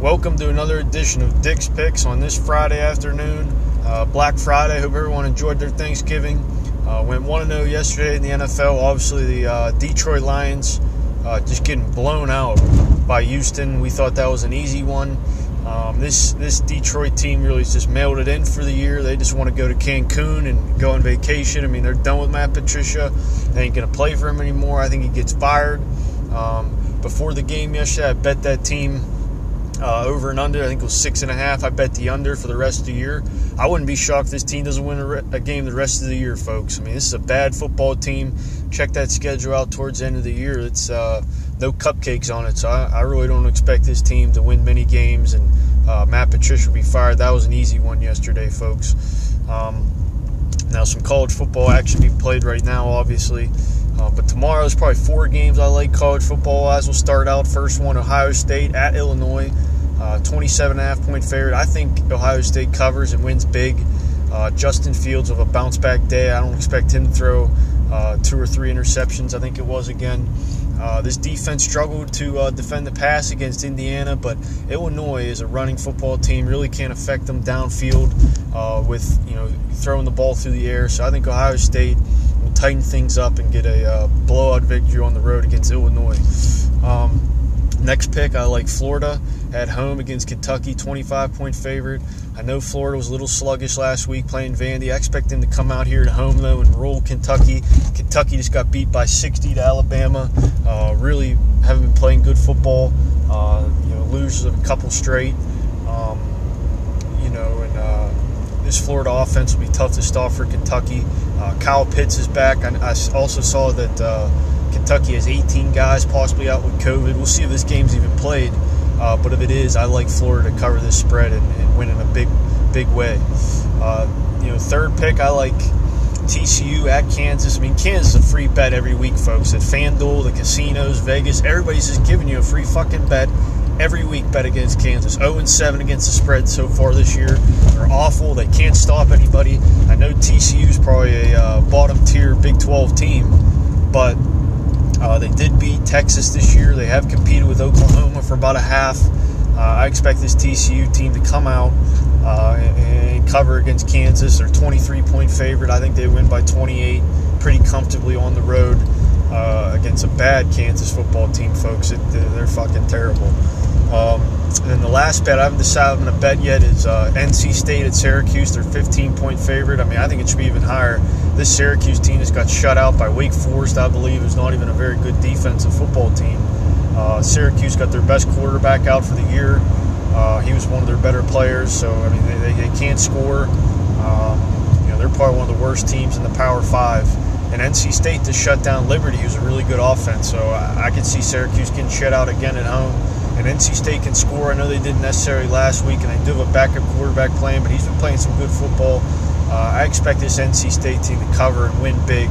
Welcome to another edition of Dick's Picks on this Friday afternoon, uh, Black Friday. Hope everyone enjoyed their Thanksgiving. Uh, went 1 0 yesterday in the NFL. Obviously, the uh, Detroit Lions uh, just getting blown out by Houston. We thought that was an easy one. Um, this this Detroit team really just mailed it in for the year. They just want to go to Cancun and go on vacation. I mean, they're done with Matt Patricia. They ain't to play for him anymore. I think he gets fired. Um, before the game yesterday, I bet that team uh, over and under. I think it was six and a half. I bet the under for the rest of the year. I wouldn't be shocked if this team doesn't win a, re- a, game the rest of the year, folks. I mean, this is a bad football team. Check that schedule out towards the end of the year. It's uh, no cupcakes on it, so I, I, really don't expect this team to win many games. And uh, Matt Patricia will be fired. That was an easy one yesterday, folks. Um, now, some college football action being played right now, obviously. Uh, but tomorrow there's probably four games I like college football wise. We'll start out first one Ohio State at Illinois, uh, 27 and a half point favorite. I think Ohio State covers and wins big. Uh, Justin Fields of a bounce back day. I don't expect him to throw uh, two or three interceptions. I think it was again. Uh, this defense struggled to uh, defend the pass against Indiana, but Illinois is a running football team. Really can't affect them downfield uh, with you know throwing the ball through the air. So I think Ohio State will tighten things up and get a uh, blowout victory on the road against Illinois. Um, next pick, I like Florida at home against Kentucky, 25 point favorite. I know Florida was a little sluggish last week playing Vandy. I expect them to come out here at home though and roll Kentucky. Kentucky just got beat by 60 to Alabama. Uh, really haven't been playing good football. Uh, you know, lose a couple straight. Um, you know, and uh, this Florida offense will be tough to stop for Kentucky. Uh, Kyle Pitts is back. I, I also saw that uh, Kentucky has 18 guys possibly out with COVID. We'll see if this game's even played. Uh, but if it is, I like Florida to cover this spread and, and win in a big, big way. Uh, you know, third pick, I like TCU at Kansas. I mean, Kansas is a free bet every week, folks. At FanDuel, the casinos, Vegas, everybody's just giving you a free fucking bet every week. Bet against Kansas. 0 7 against the spread so far this year. They're awful. They can't stop anybody. I know TCU is probably a uh, bottom tier Big 12 team, but uh, they did beat Texas this year. They have competed with Oklahoma for about a half. Uh, I expect this TCU team to come out uh, and, and, cover against Kansas. They're 23 point favorite. I think they win by 28 pretty comfortably on the road uh, against a bad Kansas football team, folks. It, they're fucking terrible. Um, and then the last bet I haven't decided I'm going to bet yet is uh, NC State at Syracuse. They're 15 point favorite. I mean, I think it should be even higher. This Syracuse team has got shut out by Wake Forest, I believe, who's not even a very good defensive football team. Uh, Syracuse got their best quarterback out for the year. Uh, he was one of their better players, so I mean they, they, they can't score. Um, you know they're probably one of the worst teams in the Power Five. And NC State to shut down Liberty, who's a really good offense. So I, I could see Syracuse getting shut out again at home and NC State can score. I know they didn't necessarily last week, and they do have a backup quarterback playing, but he's been playing some good football. Uh, I expect this NC State team to cover and win big.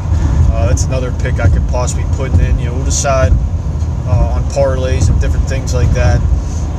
Uh, that's another pick I could possibly put in. You know, we'll decide uh, on parlays and different things like that.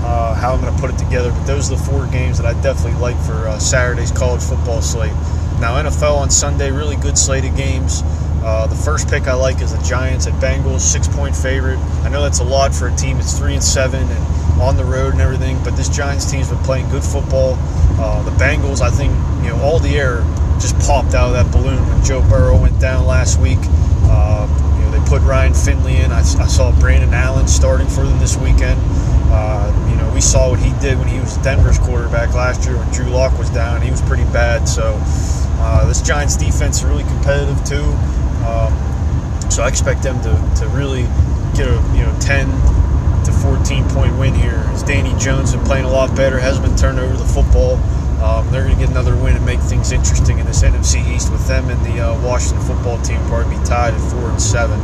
Uh, how I'm going to put it together, but those are the four games that I definitely like for uh, Saturday's college football slate. Now NFL on Sunday, really good slate of games. Uh, the first pick I like is the Giants at Bengals, six point favorite. I know that's a lot for a team that's three and seven and on the road and everything, but this Giants team's been playing good football. Uh, the Bengals, I think, you know, all the air just popped out of that balloon when Joe Burrow went down last week. Uh, you know, they put Ryan Finley in. I, I, saw Brandon Allen starting for them this weekend. Uh, you know, we saw what he did when he was Denver's quarterback last year when Drew Lock was down. He was pretty bad. So uh, this Giants defense is really competitive too. So I expect them to, to really get a you know 10 to 14 point win here. As Danny Jones been playing a lot better, has been turned over the football. Um, they're going to get another win and make things interesting in this NFC East with them and the uh, Washington football team probably be tied at four and seven.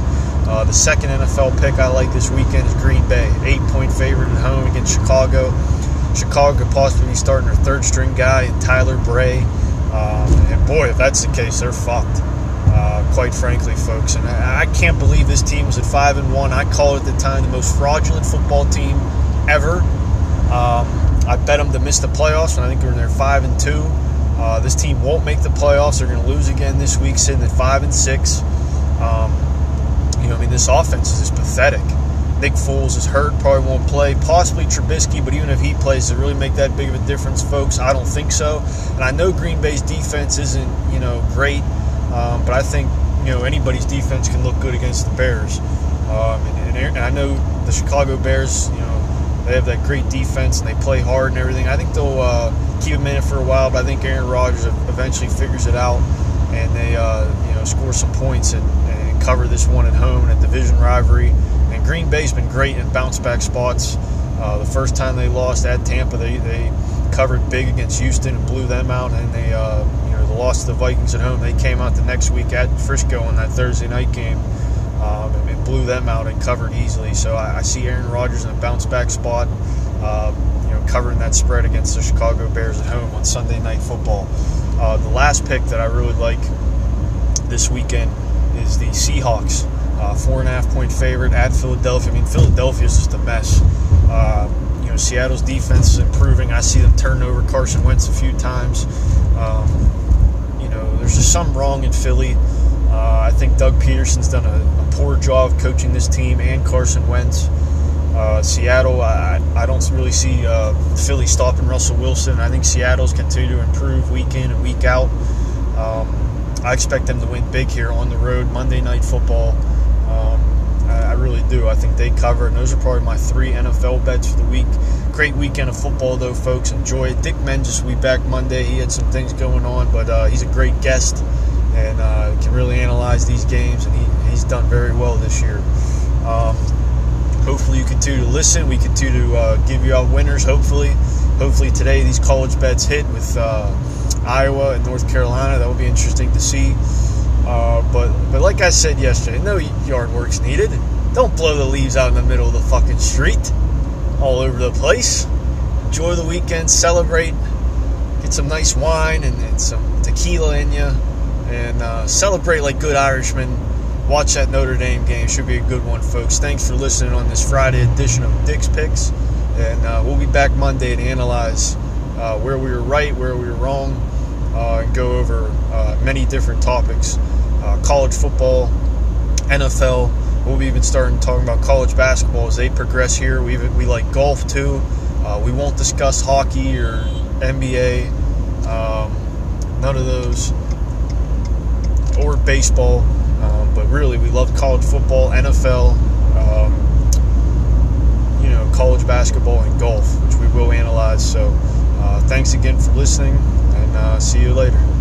Uh, the second NFL pick I like this weekend is Green Bay, eight point favorite at home against Chicago. Chicago possibly be starting their third string guy, Tyler Bray. Um, and boy, if that's the case, they're fucked. Quite frankly, folks. And I, I, can't believe this team was at five and one. I call it at the time the most fraudulent football team ever. Um, I bet them to miss the playoffs, and I think they're in there five and two. Uh, this team won't make the playoffs. They're going to lose again this week, sitting at five and six. Um, you know, I mean, this offense is just pathetic. Nick Foles is hurt, probably won't play. Possibly Trubisky, but even if he plays, does it really make that big of a difference, folks? I don't think so. And I know Green Bay's defense isn't, you know, great, um, but I think, you know, anybody's defense can look good against the Bears. Um, and, and, I know the Chicago Bears, you know, they have that great defense and they play hard and everything. I think they'll uh, keep them in it for a while, but I think Aaron Rodgers eventually figures it out and they, uh, you know, score some points and, and cover this one at home in a division rivalry. And Green Bay's been great in bounce back spots. Uh, the first time they lost at Tampa, they, they covered big against Houston and blew them out. And they, know, the Vikings at home, they came out the next week at Frisco in that Thursday night game um, and, blew them out and covered easily. So I, I see Aaron Rodgers in a bounce back spot, uh, you know, covering that spread against the Chicago Bears at home on Sunday Night Football. Uh, the last pick that I really like this weekend is the Seahawks uh, four and a half point favorite at Philadelphia. I mean, Philadelphia is just a mess. Uh, you know, Seattle's defense is improving. I see them turn over Carson Wentz a few times. Um, know, there's just something wrong in Philly. Uh, I think Doug Pederson's done a, a, poor job coaching this team and Carson Wentz. Uh, Seattle, I, I don't really see uh, Philly stopping Russell Wilson. I think Seattle's continue to improve week in and week out. Um, I expect them to win big here on the road, Monday Night Football. Um, I, really do. I think they cover, and those are probably my three NFL bets for the week. Great weekend of football, though, folks. Enjoy it. Dick Menges will be back Monday. He had some things going on, but uh, he's a great guest and uh, can really analyze these games, and he, he's done very well this year. Um, hopefully, you continue to listen. We continue to uh, give you out winners, hopefully. Hopefully, today these college bets hit with uh, Iowa and North Carolina. That will be interesting to see. Uh, but but like I said yesterday, no yard work's needed. Don't blow the leaves out in the middle of the fucking street, all over the place. Enjoy the weekend, celebrate, get some nice wine and, and some tequila in you, and uh, celebrate like good Irishmen. Watch that Notre Dame game; should be a good one, folks. Thanks for listening on this Friday edition of Dick's Picks, and uh, we'll be back Monday to analyze uh, where we were right, where we were wrong uh, and go over uh, many different topics uh, college football, NFL. We'll be even starting talking about college basketball as they progress here. We we like golf too. Uh, we won't discuss hockey or NBA, um, none of those, or baseball. Um, but really, we love college football, NFL, um, you know, college basketball, and golf, which we will analyze. So, uh, thanks again for listening. And uh, see you later.